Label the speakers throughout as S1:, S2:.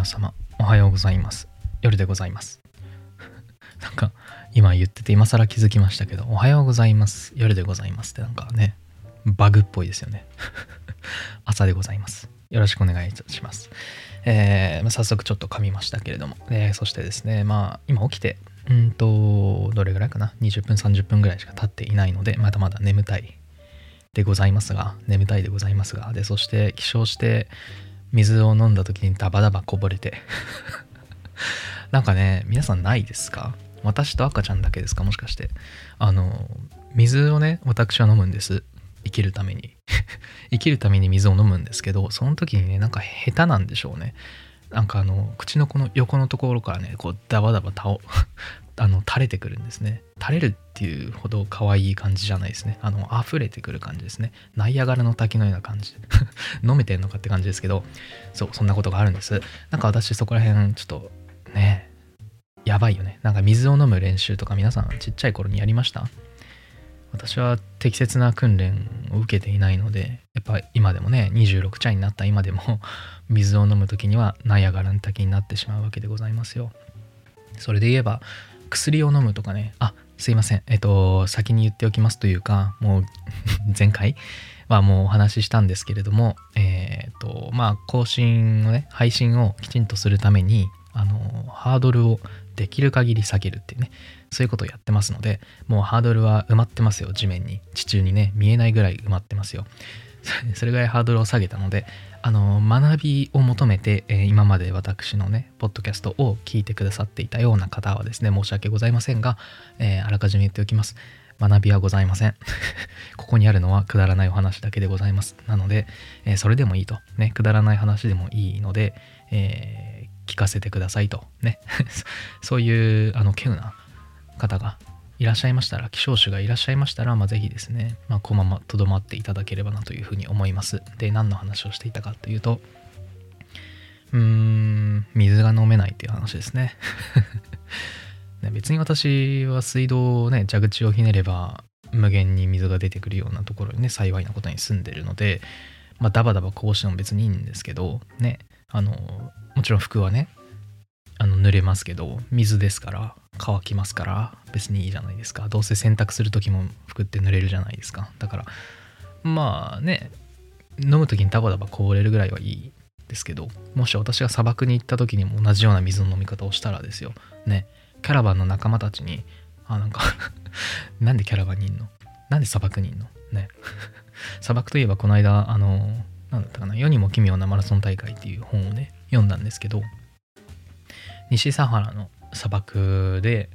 S1: 皆様おはようございます。夜でございます。なんか今言ってて今更気づきましたけどおはようございます。夜でございますってなんかねバグっぽいですよね。朝でございます。よろしくお願いいたします。えー、早速ちょっと噛みましたけれども、えー、そしてですねまあ今起きてうんとどれぐらいかな？20分30分ぐらいしか経っていないのでまだまだ眠たいでございますが眠たいでございますがでそして起床して水を飲んだ時にダバダバこぼれて。なんかね皆さんないですか？私と赤ちゃんだけですか？もしかして。あの水をね私は飲むんです。生きるために。生きるために水を飲むんですけどその時にねなんか下手なんでしょうね。なんかあの口のこの横のところからねこうダバダバ倒 あの垂れてくるんですね。垂れるっていうほど可愛い感じじゃないですね。あの溢れてくる感じですね。ナイアガラの滝のような感じ。飲めてんのかって感じですけどそうそんなことがあるんです。なんか私そこら辺ちょっとねやばいよね。なんか水を飲む練習とか皆さんちっちゃい頃にやりました？私は適切な訓練を受けていないのでやっぱ今でもね26歳になった今でも 水を飲む時にはナイアガラの滝になってしまうわけでございますよ。それで言えば薬を飲むとかねあすいません。えっと先に言っておきますというかもう 前回 はもうお話ししたんですけれどもえっ、とまあ更新をね配信をきちんとするためにあのハードルをできる限り下げるっていうねそういうことをやってますのでもうハードルは埋まってますよ地面に。地中にね見えないぐらい埋まってますよ。それぐらいハードルを下げたのであの学びを求めて、えー、今まで私のねポッドキャストを聞いてくださっていたような方はですね申し訳ございませんが、えー、あらかじめ言っておきます。学びはございません。ここにあるのはくだらないお話だけでございます。なので、えー、それでもいいと。ねくだらない話でもいいので、え聞かせてくださいと。ね。そういうあの稀有な方がいらっしゃいましたら、希少種がいらっしゃいましたら、まあ、ぜひですね、まあ、このままとどまっていただければなというふうに思います。で、何の話をしていたかというと、うーん、水が飲めないっていう話ですね。ね別に私は水道をね、蛇口をひねれば無限に水が出てくるようなところにね、幸いなことに住んでるので、まあ、ダバダバこうしても別にいいんですけど、ね、あの、もちろん服はね、あの濡れますけど水ですから乾きますから別にいいじゃないですか。どうせ洗濯する時も服って濡れるじゃないですか。だからまあね飲む時にダバダバこぼれるぐらいはいいですけどもし私が砂漠に行った時にも同じような水の飲み方をしたらですよ。ね。キャラバンの仲間たちにあなんか なんでキャラバンにいんの？なんで砂漠にいんの？ね。砂漠といえばこの間あのなんだったかな世にも奇妙なマラソン大会っていう本をね読んだんですけど西サハラの砂漠で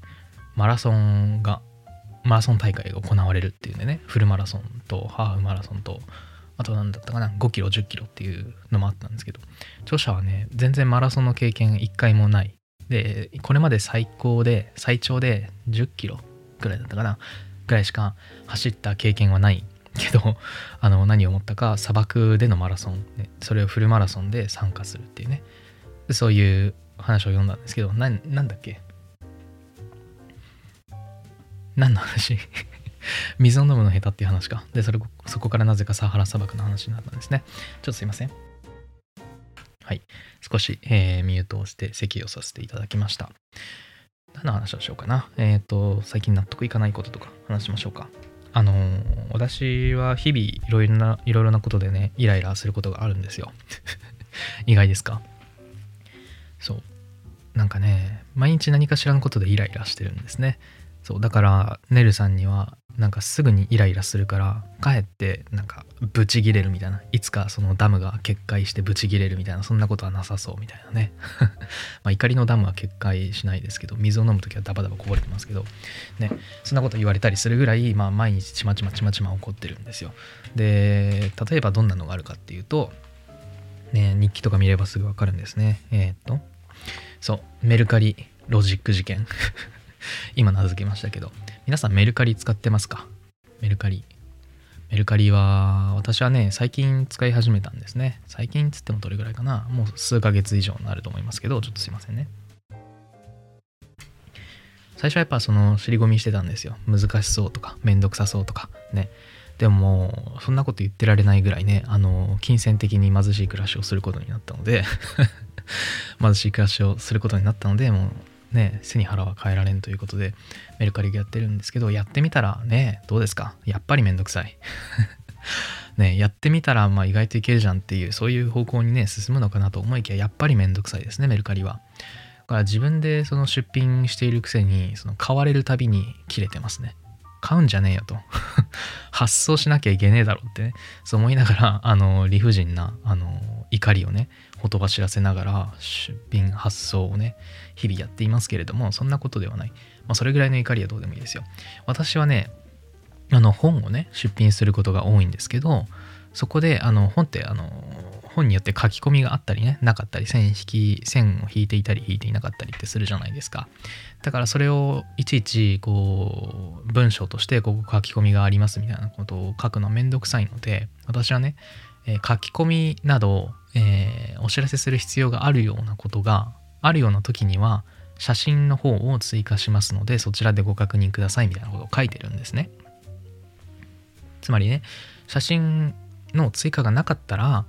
S1: マラソンがマラソン大会が行われるっていうんでねフルマラソンとハーフマラソンとあと何だったかな5キロ10キロっていうのもあったんですけど著者はね全然マラソンの経験1回もない。でこれまで最高で最長で10キロぐらいだったかなぐらいしか走った経験はないけど あの何を思ったか砂漠でのマラソン、ね、それをフルマラソンで参加するっていうね。そういう話を読んだんですけど、な、なんだっけ？何の話？水を飲むの下手っていう話か。で、それ、そこからなぜかサハラ砂漠の話になったんですね。ちょっとすいません。はい。少し、えー、ミュートをして席をさせていただきました。何の話をしようかな？えっ、ー、と、最近納得いかないこととか話しましょうか。あのー、私は日々いろいろな、いろいろなことでね、イライラすることがあるんですよ。意外ですか？そう。なんかね毎日何かしらのことでイライラしてるんですね。そう。だからねるさんにはなんかすぐにイライラするからかえってなんかブチギレるみたいな。いつかそのダムが決壊してブチギレるみたいなそんなことはなさそうみたいなね。まあ怒りのダムは決壊しないですけど水を飲む時はダバダバこぼれてますけどね。そんなこと言われたりするぐらい、まあ、毎日ちまちまちまちま起こってるんですよ。で例えばどんなのがあるかっていうとね日記とか見ればすぐわかるんですね。えー、っとそうメルカリロジック事件。今名付けましたけど。皆さんメルカリ使ってますか？メルカリ。メルカリは私はね最近使い始めたんですね。最近つってもどれぐらいかな。もう数ヶ月以上になると思いますけどちょっとすいませんね。最初はやっぱその尻込みしてたんですよ。難しそうとかめんどくさそうとか。ね。でももそんなこと言ってられないぐらいねあの金銭的に貧しい暮らしをすることになったので。貧しい暮らしをすることになったのでもうね背に腹は変えられんということでメルカリでやってるんですけどやってみたらねどうですか？やっぱりめんどくさい。ねやってみたらまあ意外といけるじゃんっていうそういう方向にね進むのかなと思いきややっぱりめんどくさいですねメルカリは。だから自分でその出品しているくせにその買われるたびに切れてますね。買うんじゃねえよと。発送しなきゃいけねえだろってね。そう思いながらあの理不尽なあの怒りをねほとばしらせながら出品発送をね日々やっていますけれどもそんなことではない、まあ、それぐらいの怒りはどうでもいいですよ。私はねあの本をね出品することが多いんですけどそこであの本ってあの本によって書き込みがあったりねなかったり線引き線を引いていたり引いていなかったりってするじゃないですか。だからそれをいちいちこう文章としてここ書き込みがありますみたいなことを書くのはめんどくさいので私はね、えー、書き込みなど、えー、お知らせする必要があるようなことがあるような時には写真の方を追加しますのでそちらでご確認くださいみたいなことを書いてるんですねつまりね写真の追加がなかったら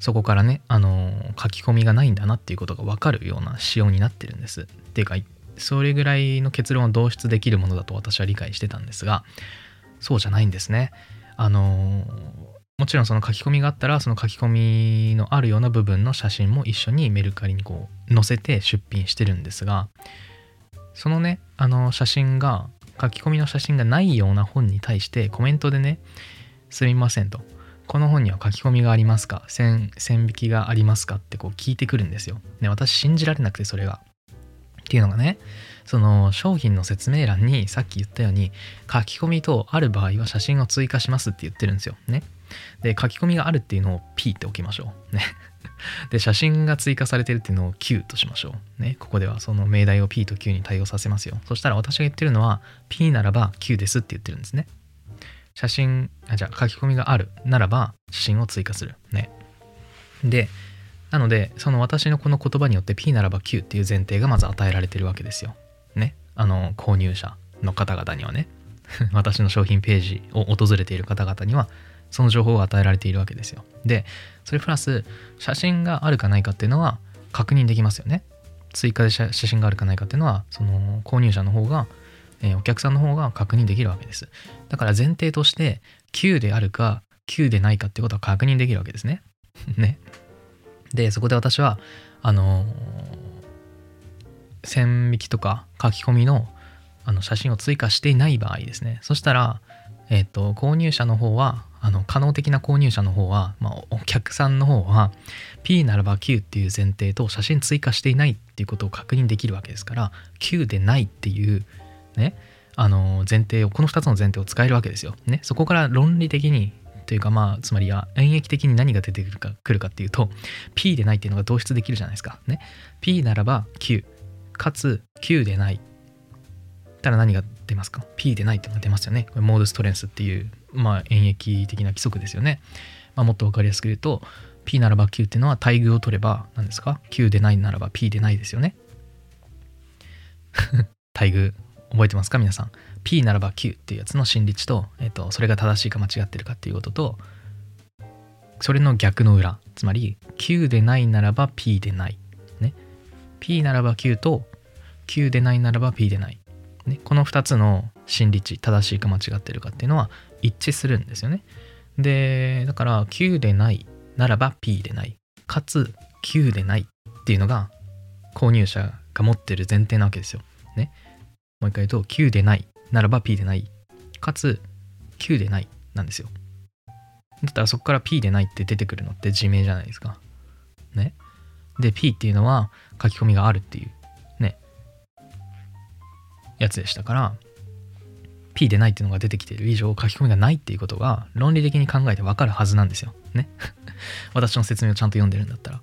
S1: そこからね、あの書き込みがないんだなっていうことが分かるような仕様になってるんです。っていうか、それぐらいの結論を導出できるものだと私は理解してたんですが、そうじゃないんですね。あのもちろんその書き込みがあったら、その書き込みのあるような部分の写真も一緒にメルカリにこう載せて出品してるんですが、そのね、あの写真が、書き込みの写真がないような本に対してコメントでね、すみませんと。この本には書き込みがありますか？線線引きがありますかってこう聞いてくるんですよ。ね、私信じられなくてそれが。っていうのがね、その商品の説明欄にさっき言ったように書き込みとある場合は写真を追加しますって言ってるんですよ。ね。で、書き込みがあるっていうのを P っておきましょう。ね。で、写真が追加されてるっていうのを Q としましょう。ね。ここではその命題を P と Q に対応させますよ。そしたら私が言ってるのは P ならば Q ですって言ってるんですね。写真あじゃあ書き込みがあるならば写真を追加するねでなのでその私のこの言葉によって P ならば Q っていう前提がまず与えられてるわけですよねあの購入者の方々にはね 私の商品ページを訪れている方々にはその情報が与えられているわけですよでそれプラス写真があるかないかっていうのは確認できますよね追加で写真があるかないかっていうのはその購入者の方がえー、お客さんの方が確認できるわけです。だから前提として、Q であるか、Q でないかってことは確認できるわけですね。ね。で、そこで私は、あのー、線引きとか書き込みのあの写真を追加していない場合ですね。そしたら、えっ、ー、と、購入者の方は、あの、可能的な購入者の方は、まあ、お客さんの方は、P ならば Q っていう前提と写真追加していないっていうことを確認できるわけですから、Q でないっていうねあの前提をこの2つの前提を使えるわけですよ。ね、そこから論理的にというかまあつまりは演繹的に何が出てくるか来るかっていうと P でないっていうのが導出できるじゃないですか。ね、P ならば Q かつ Q でないたら何が出ますか ?P でないっていうのが出ますよね。これモードストレンスっていうまあ演繹的な規則ですよね。まあ、もっと分かりやすく言うと P ならば Q っていうのは対偶を取れば何ですか ?Q でないならば P でないですよね。対偶覚えてますか？皆さん。P ならば Q っていうやつの真理値と,、えーと、それが正しいか間違ってるかっていうこととそれの逆の裏。つまり Q でないならば P でない、ね、P ならば Q と Q でないならば P でない、ね、この2つの真理値正しいか間違ってるかっていうのは一致するんですよね。でだから Q でないならば P でない。かつ Q でないっていうのが購入者が持ってる前提なわけですよ。ね。もう一回言うと Q でないならば P でない。かつ Q でないなんですよ。だったらそこから P でないって出てくるのって自明じゃないですか。ね。で P っていうのは書き込みがあるっていうね。やつでしたから P でないっていうのが出てきている以上書き込みがないっていうことが論理的に考えてわかるはずなんですよ。ね。私の説明をちゃんと読んでるんだったら。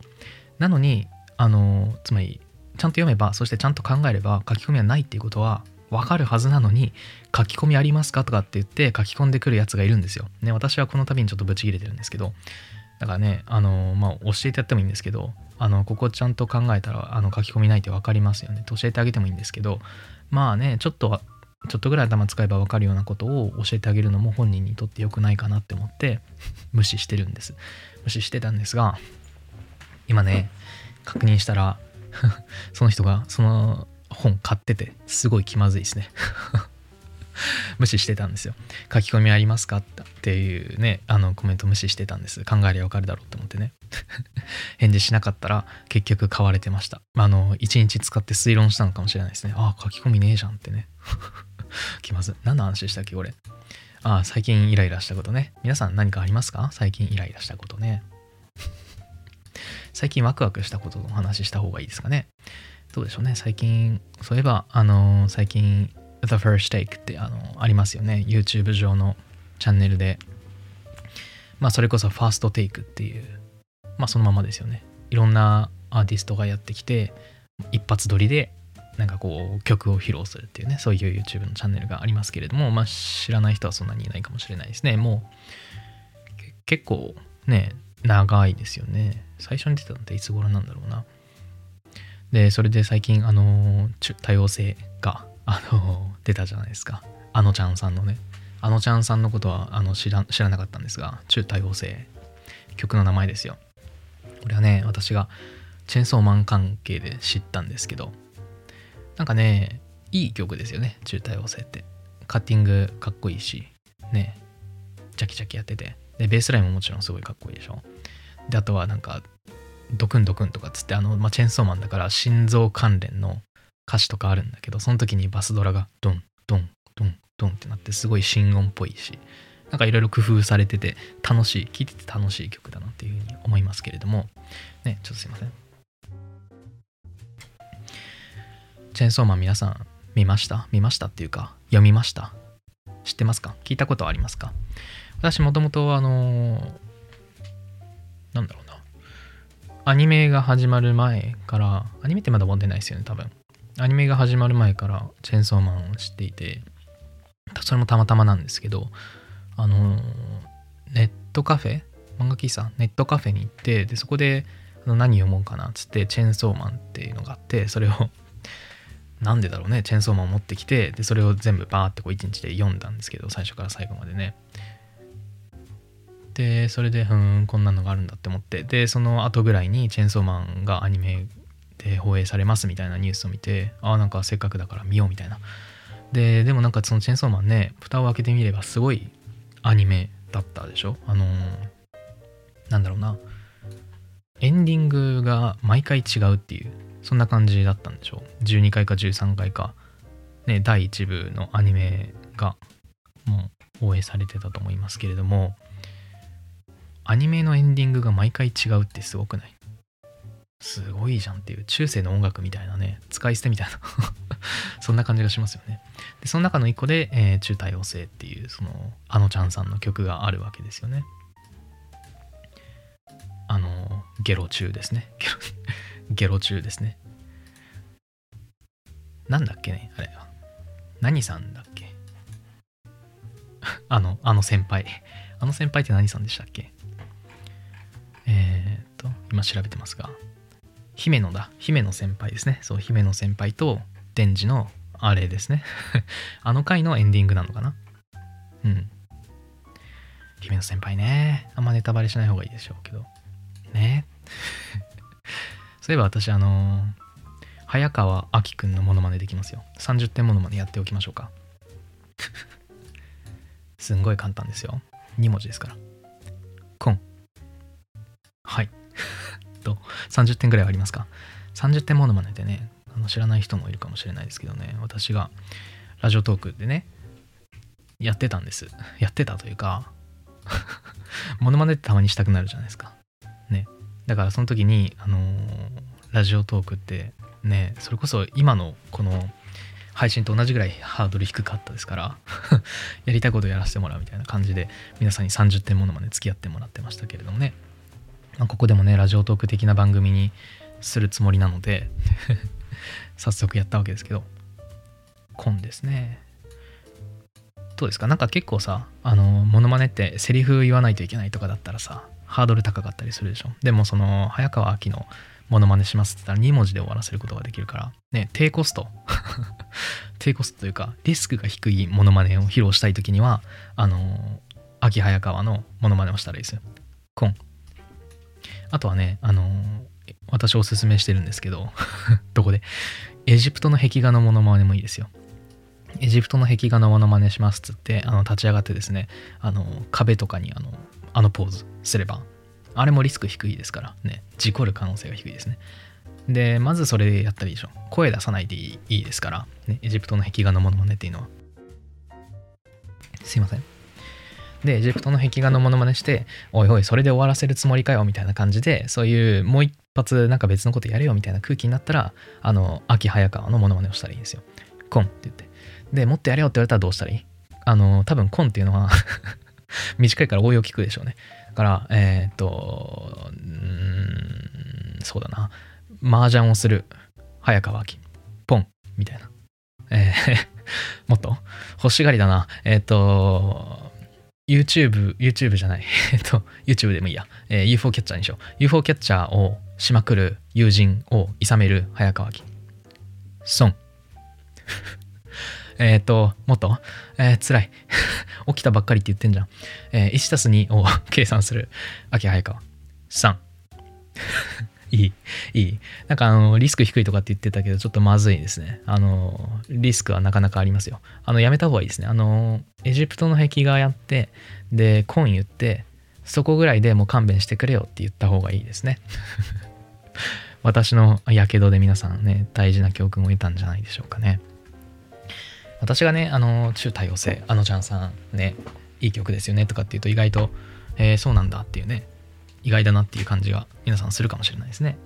S1: なのにあのつまりちゃんと読めばそしてちゃんと考えれば書き込みはないっていうことは分かるはずなのに書き込みありますかとかって言って書き込んでくるやつがいるんですよ。ね、私はこの度にちょっとブチ切れてるんですけど。だからねあのまあ教えてやってもいいんですけどあのここちゃんと考えたらあの書き込みないって分かりますよね。と教えてあげてもいいんですけど。まあねちょっとちょっとぐらい頭使えば分かるようなことを教えてあげるのも本人にとって良くないかなって思って無視してるんです。無視してたんですが今ね確認したら その人がその本買っててすごい気まずいですね。無視してたんですよ。書き込みありますかっていうねあのコメント無視してたんです。考えりゃわかるだろうって思ってね。返事しなかったら結局買われてました。あの1日使って推論したのかもしれないですね。ああ書き込みねえじゃんってね気まず何の話でしたっけこれ？ああ最近イライラしたことね。皆さん何かありますか？最近イライラしたことね。最近ワクワクしたことの話した方がいいですかね。どうでしょうね。最近そういえばあの最近 The First Take ってあのありますよね。YouTube 上のチャンネルで。まあそれこそ First Take っていうまあそのままですよね。いろんなアーティストがやってきて一発撮りでなんかこう曲を披露するっていうねそういう YouTube のチャンネルがありますけれどもまあ知らない人はそんなにいないかもしれないですね。もう結構ね長いですよね。最初に出たのっていつ頃なんだろうな。でそれで最近あの多様性があの出たじゃないですか。あのちゃんさんのね。あのちゃんさんのことはあの知ら知らなかったんですが中多様性。曲の名前ですよ。これはね私がチェンソーマン関係で知ったんですけどなんかねいい曲ですよね中多様性って。カッティングかっこいいしねジャキジャキやってて。でベースラインももちろんすごいかっこいいでしょ。であとはなんかドクンドクンとかっつってあの、まあ、チェーンソーマンだから心臓関連の歌詞とかあるんだけどその時にバスドラがドンドンドンドンってなってすごい心音っぽいしなんかいろいろ工夫されてて楽しい聴いてて楽しい曲だなっていうふうに思いますけれども。ねちょっとすいません。チェンソーマン皆さん見ました？見ましたっていうか読みました？知ってますか？聞いたことありますか？私もともとあのなんだろうな。アニメが始まる前からアニメってまだ持ってないですよね多分。アニメが始まる前からチェーンソーマンを知っていてそれもたまたまなんですけどあのネットカフェ？漫画喫茶？ネットカフェに行ってでそこで何読もうかなっつってチェーンソーマンっていうのがあってそれをなんでだろうねチェンソーマンを持ってきてでそれを全部バーってこう1日で読んだんですけど最初から最後までね。でそれでうんこんなのがあるんだって思って。でその後ぐらいにチェンソーマンがアニメで放映されますみたいなニュースを見てああなんかせっかくだから見ようみたいな。ででもなんかそのチェンソーマンね蓋を開けてみればすごいアニメだったでしょ？あのー、なんだろうな。エンディングが毎回違うっていう。そんな感じだったんでしょう。12回か13回か。ね第1部のアニメがもう放映されてたと思いますけれども。アニメのエンディングが毎回違うってすごくない？すごいじゃんっていう。中世の音楽みたいなね。使い捨てみたいな。そんな感じがしますよね。でその中の一個で、えー、中多様性っていうそのあのちゃんさんの曲があるわけですよね。あのゲロ中ですね。ゲロゲロ中ですねなんだっけねあれ何さんだっけ？あのあの先輩あの先輩って何さんでしたっけ？えー、っと今調べてますが姫野だ。姫野先輩ですね。そう、姫野先輩と、デンジのあれですね。あの回のエンディングなのかな？うん。姫野先輩ね。あんまネタバレしない方がいいでしょうけど。ね。そういえば私、あのー、早川あきくんのモノマネできますよ。30点モノマネやっておきましょうか。すんごい簡単ですよ。2文字ですから。コン。はい。と30点ぐらいありますか30点モノマネでねあの知らない人もいるかもしれないですけどね私がラジオトークでねやってたんですやってたというか モノマネってたまにしたくなるじゃないですかだからその時にあのー、ラジオトークってねそれこそ今のこの配信と同じぐらいハードル低かったですから やりたいことやらせてもらうみたいな感じで皆さんに30点ものまで付き合ってもらってましたけれどもね。まあ、ここでもねラジオトーク的な番組にするつもりなので 早速やったわけですけどコンですね。どうですか？なんか結構さあのモノマネってセリフ言わないといけないとかだったらさハードル高かったりするでしょ。でもその早川秋のモノマネしますって言ったら2文字で終わらせることができるから。ね低コスト。低コストというかリスクが低いモノマネを披露したい時にはあの秋早川のモノマネをしたらいいですよ。コン。あとはね、あの私おすすめしてるんですけど どこで？エジプトの壁画のモノマネもいいですよ。エジプトの壁画のモノマネしますっつってあの立ち上がってですねあの壁とかにあのあのポーズすれば。あれもリスク低いですからね。事故る可能性が低いですね。でまずそれやったらいいでしょ。声出さないでいいですから、ね、エジプトの壁画のモノマネっていうのは。すいません。でエジプトの壁画のモノマネしておいおいそれで終わらせるつもりかよみたいな感じでそういうもう一発なんか別のことやれよみたいな空気になったらあの秋早川のモノマネをしたらいいんですよ。コンって言って。でもっとやれよって言われたらどうしたらいい？あの多分コンっていうのは 短いから応用聞くでしょうねだからえー、っとうんそうだな麻雀をする早川秋ポンみたいなえー もっと？欲しがりだなえー、っと YouTube、YouTube じゃない。えっと、YouTube でもいいや。えー、UFO キャッチャーにしよう。UFO キャッチャーをしまくる友人を諌める早川木。ソン。えっと、もっと、えー、辛い。起きたばっかりって言ってんじゃん。えー、1たす2を計算する秋早川。3。いい、いい。なんかあの、リスク低いとかって言ってたけど、ちょっとまずいですね。あの、リスクはなかなかありますよ。あの、やめた方がいいですね。あの、エジプトの壁画やって、で、コン言って、そこぐらいでもう勘弁してくれよって言った方がいいですね。私のやけどで皆さんね、大事な教訓を得たんじゃないでしょうかね。私がね、あの、中多様性、あのちゃんさんね、いい曲ですよねとかって言うと意外と、えー、そうなんだっていうね、意外だなっていう感じが皆さんするかもしれないですね。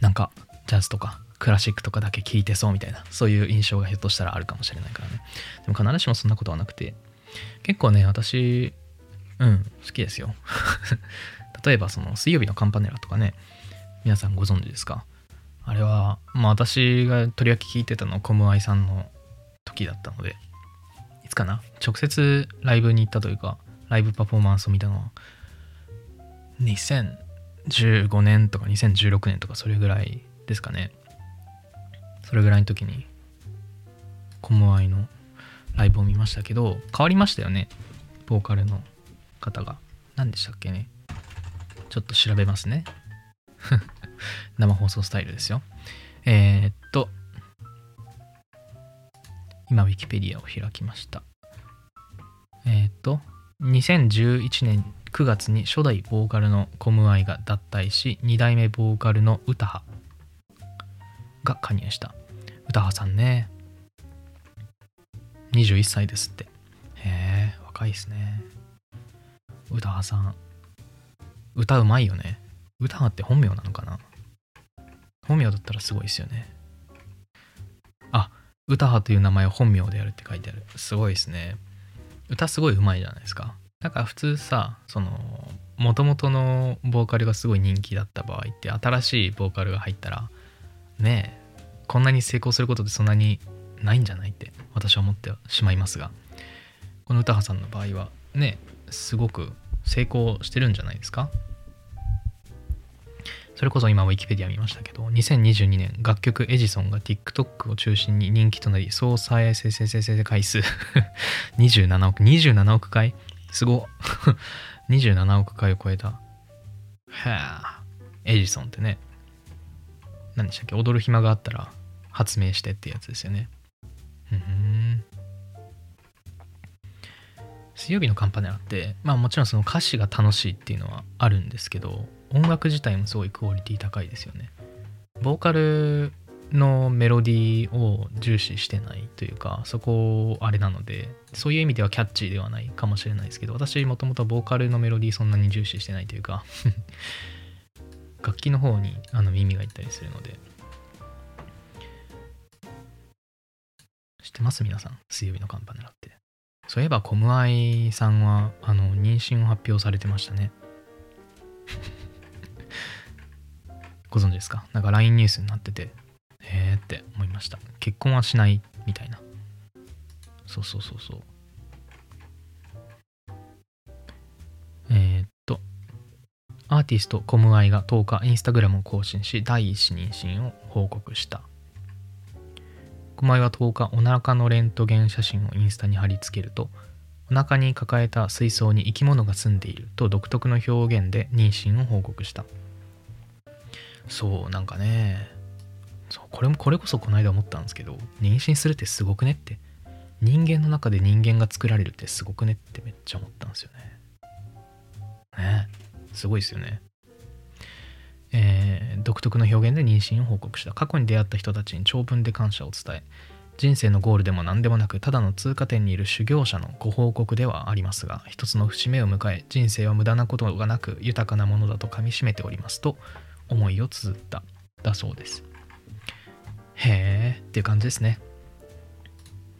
S1: なんかジャズとかクラシックとかだけ聴いてそうみたいなそういう印象がひょっとしたらあるかもしれないからね。でも必ずしもそんなことはなくて結構ね私うん好きですよ。例えばその水曜日のカンパネラとかね皆さんご存知ですか？あれはまあ私がとりわけ聞いてたのコムアイさんの時だったのでいつかな？直接ライブに行ったというかライブパフォーマンスを見たのは2015年とか2016年とかそれぐらいですかね。それぐらいの時にコムアイのライブを見ましたけど変わりましたよね。ボーカルの方が。何でしたっけね。ちょっと調べますね。生放送スタイルですよ。えー、っと今ウィキペディアを開きました。えー、っと2011年9月に初代ボーカルのコムアイが脱退し2代目ボーカルの歌羽が加入した。歌羽さんね。21歳ですって。へえ若いですね。歌羽さん。歌うまいよね。歌って本名なのかな？本名だったらすごいですよね。あ歌羽という名前を本名でやるって書いてある。すごいですね。歌すごいうまいじゃないですか。なんか普通さそのもともとのボーカルがすごい人気だった場合って新しいボーカルが入ったらねえこんなに成功することってそんなにないんじゃないって私は思ってしまいますが。この歌羽さんの場合はねすごく成功してるんじゃないですか？それこそ今ウィキペディア見ましたけど2022年楽曲エジソンが TikTok を中心に人気となり総再生生生生回数 27億27億回すご27 億回を超えた。はあ、エジソンってね。何でしたっけ？踊る暇があったら発明してってやつですよね。うん。水曜日のカンパネラって、まあもちろんその歌詞が楽しいっていうのはあるんですけど、音楽自体もすごいクオリティ高いですよね。ボーカルのメロディーを重視してないというかそこあれなのでそういう意味ではキャッチーではないかもしれないですけど私もともとボーカルのメロディーそんなに重視してないというか 楽器の方にあの耳がいったりするので。知ってます？皆さん？水曜日のカンパネラって。そういえばコムアイさんはあの妊娠を発表されてましたね。ご存知ですか？なんか LINE ニュースになっててへえって思いました。結婚はしないみたいな。そうそうそうそう。えー、っとアーティストコムアイが10日インスタグラムを更新し第一子妊娠を報告した。コムアイは10日お腹のレントゲン写真をインスタに貼り付けるとお腹に抱えた水槽に生き物が住んでいると独特の表現で妊娠を報告した。そうなんかね。そうこれもこれこそこの間思ったんですけど妊娠するってすごくねって。人間の中で人間が作られるってすごくねってめっちゃ思ったんですよね。ね。すごいですよね。えー、独特の表現で妊娠を報告した。過去に出会った人たちに長文で感謝を伝え。人生のゴールでも何でもなくただの通過点にいる修行者のご報告ではありますが一つの節目を迎え人生は無駄なことがなく豊かなものだとかみしめておりますと思いを綴っただそうです。へえっていう感じですね。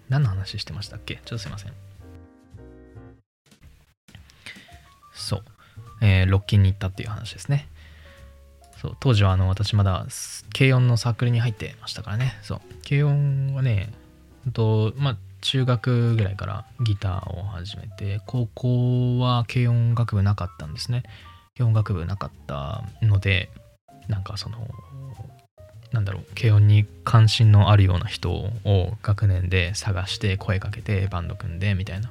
S1: 何の話してましたっけ？ちょっとすいません。そう、えー、ロッキンに行ったっていう話ですね。そう。当時はあの私まだ軽音のサークルに入ってましたからね。そう。軽音はねとまあ中学ぐらいからギターを始めて高校は軽音楽部なかったんですね。軽音楽部なかったのでなんかそのなんだろう軽音に関心のあるような人を学年で探して声かけてバンド組んでみたいな。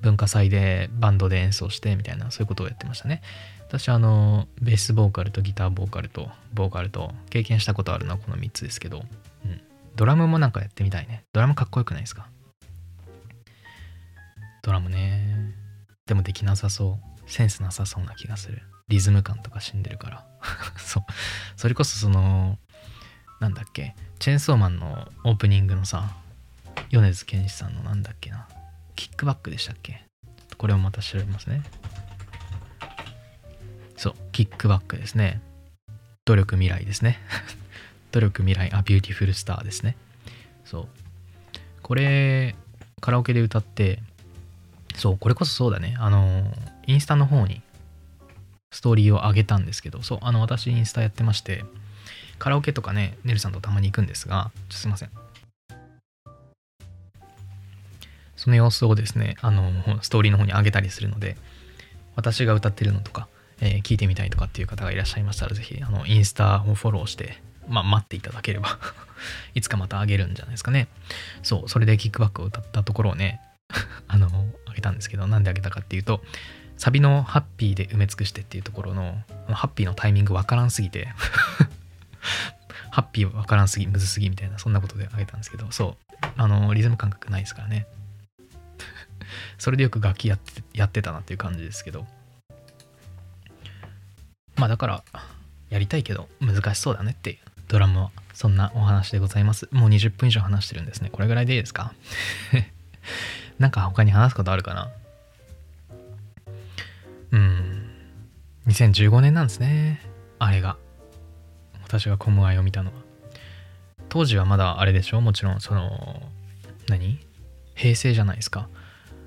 S1: 文化祭でバンドで演奏してみたいなそういうことをやってましたね。私あのベースボーカルとギターボーカルとボーカルと経験したことあるのはこの3つですけど、うん、ドラムもなんかやってみたいね。ドラムかっこよくないですか？ドラムね。でもできなさそう。センスなさそうな気がする。リズム感とか死んでるから。そう。それこそそのなんだっけチェーンソーマンのオープニングのさ米津玄師さんのなんだっけな。 KICK BACK でしたっけ？これをまた調べますね。そう。 KICK BACK ですね。努力未来ですね。努力未来 a beautiful star ですね。そう。これカラオケで歌ってそうこれこそそうだね。あのインスタの方にストーリーを上げたんですけどそうあの私インスタやってましてカラオケとかね、ねるさんとたまに行くんですが、すいません。その様子をですね、あの、ストーリーの方に上げたりするので、私が歌ってるのとか、えー、聞いてみたいとかっていう方がいらっしゃいましたら、ぜひ、あの、インスタをフォローして、まあ、待っていただければ いつかまたあげるんじゃないですかね。そう、それでキックバックを歌ったところをね、あの、あげたんですけど、なんであげたかっていうと、サビのハッピーで埋め尽くしてっていうところの、ハッピーのタイミングわからんすぎて ハッピーわからんすぎ、むずすぎみたいな、そんなことであげたんですけど、そう、あの、リズム感覚ないですからね。それでよく楽器やってやってたなっていう感じですけど。まあだから、やりたいけど難しそうだねっていうドラムは、そんなお話でございます。もう20分以上話してるんですね。これぐらいでいいですか？なんか他に話すことあるかな？うん。2015年なんですね。あれが。私がコムアイを見たのは当時はまだあれでしょ？もちろんその何？平成じゃないですか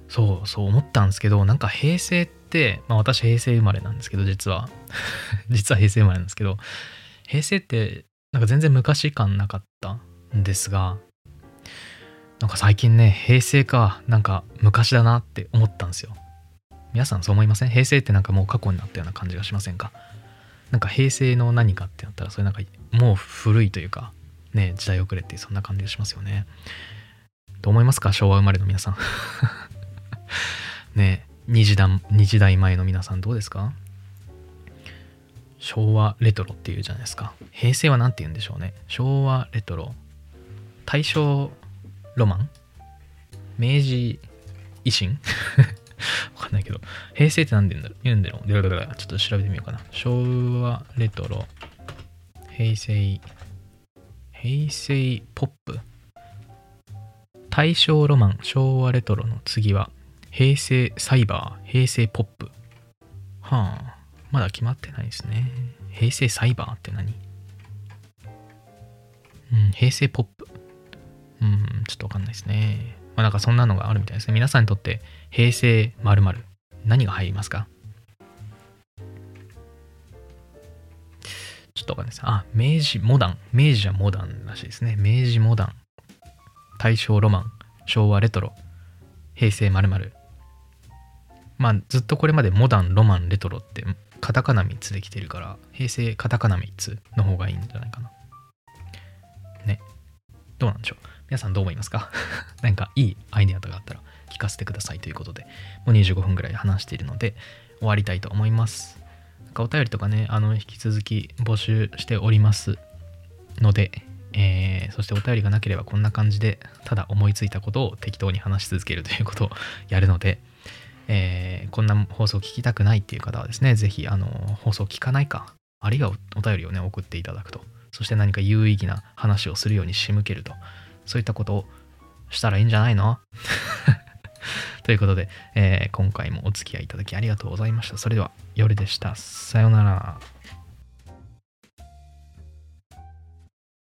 S1: そうそう思ったんですけどなんか平成ってまあ私平成生まれなんですけど実は 実は平成生まれなんですけど平成ってなんか全然昔感なかったんですがなんか最近ね平成かなんか昔だなって思ったんですよ皆さんそう思いません？平成ってなんかもう過去になったような感じがしませんか？なんか平成の何かってなったらそれなんかもう古いというかね時代遅れってそんな感じがしますよね。どう思いますか？昭和生まれの皆さん。ね2時代2時代前の皆さんどうですか？昭和レトロっていうじゃないですか。平成は何て言うんでしょうね？昭和レトロ。大正ロマン？明治維新？わかんないけど、平成って何で言うんだろう？言うんだろうちょっと調べてみようかな。昭和レトロ、平成、平成ポップ大正ロマン、昭和レトロの次は、平成サイバー、平成ポップ。はあ、まだ決まってないですね。平成サイバーって何？うん、平成ポップ。うん、ちょっとわかんないですね。まあ、なんかそんなのがあるみたいですね。皆さんにとって平成〇〇何が入りますか？ちょっとわかんないです。あ、明治モダン。明治はモダンらしいですね。明治モダン。大正ロマン。昭和レトロ。平成〇〇。まあずっとこれまでモダン、ロマン、レトロってカタカナ3つできてるから平成カタカナ3つの方がいいんじゃないかな。ね。どうなんでしょう？皆さんどう思いますか？何かいいアイデアとかあったら聞かせてくださいということで、もう25分ぐらい話しているので終わりたいと思います。なんかお便りとかね、あの、引き続き募集しておりますので、えーそしてお便りがなければこんな感じで、ただ思いついたことを適当に話し続けるということを やるので、えーこんな放送聞きたくないっていう方はですね、ぜひ、あの、放送聞かないか、あるいはおお便りをね、送っていただくと。そして何か有意義な話をするように仕向けると。そういったことをしたらいいんじゃないの？ということで、えー今回もお付き合いいただきありがとうございました。それでは、夜でした。さようなら。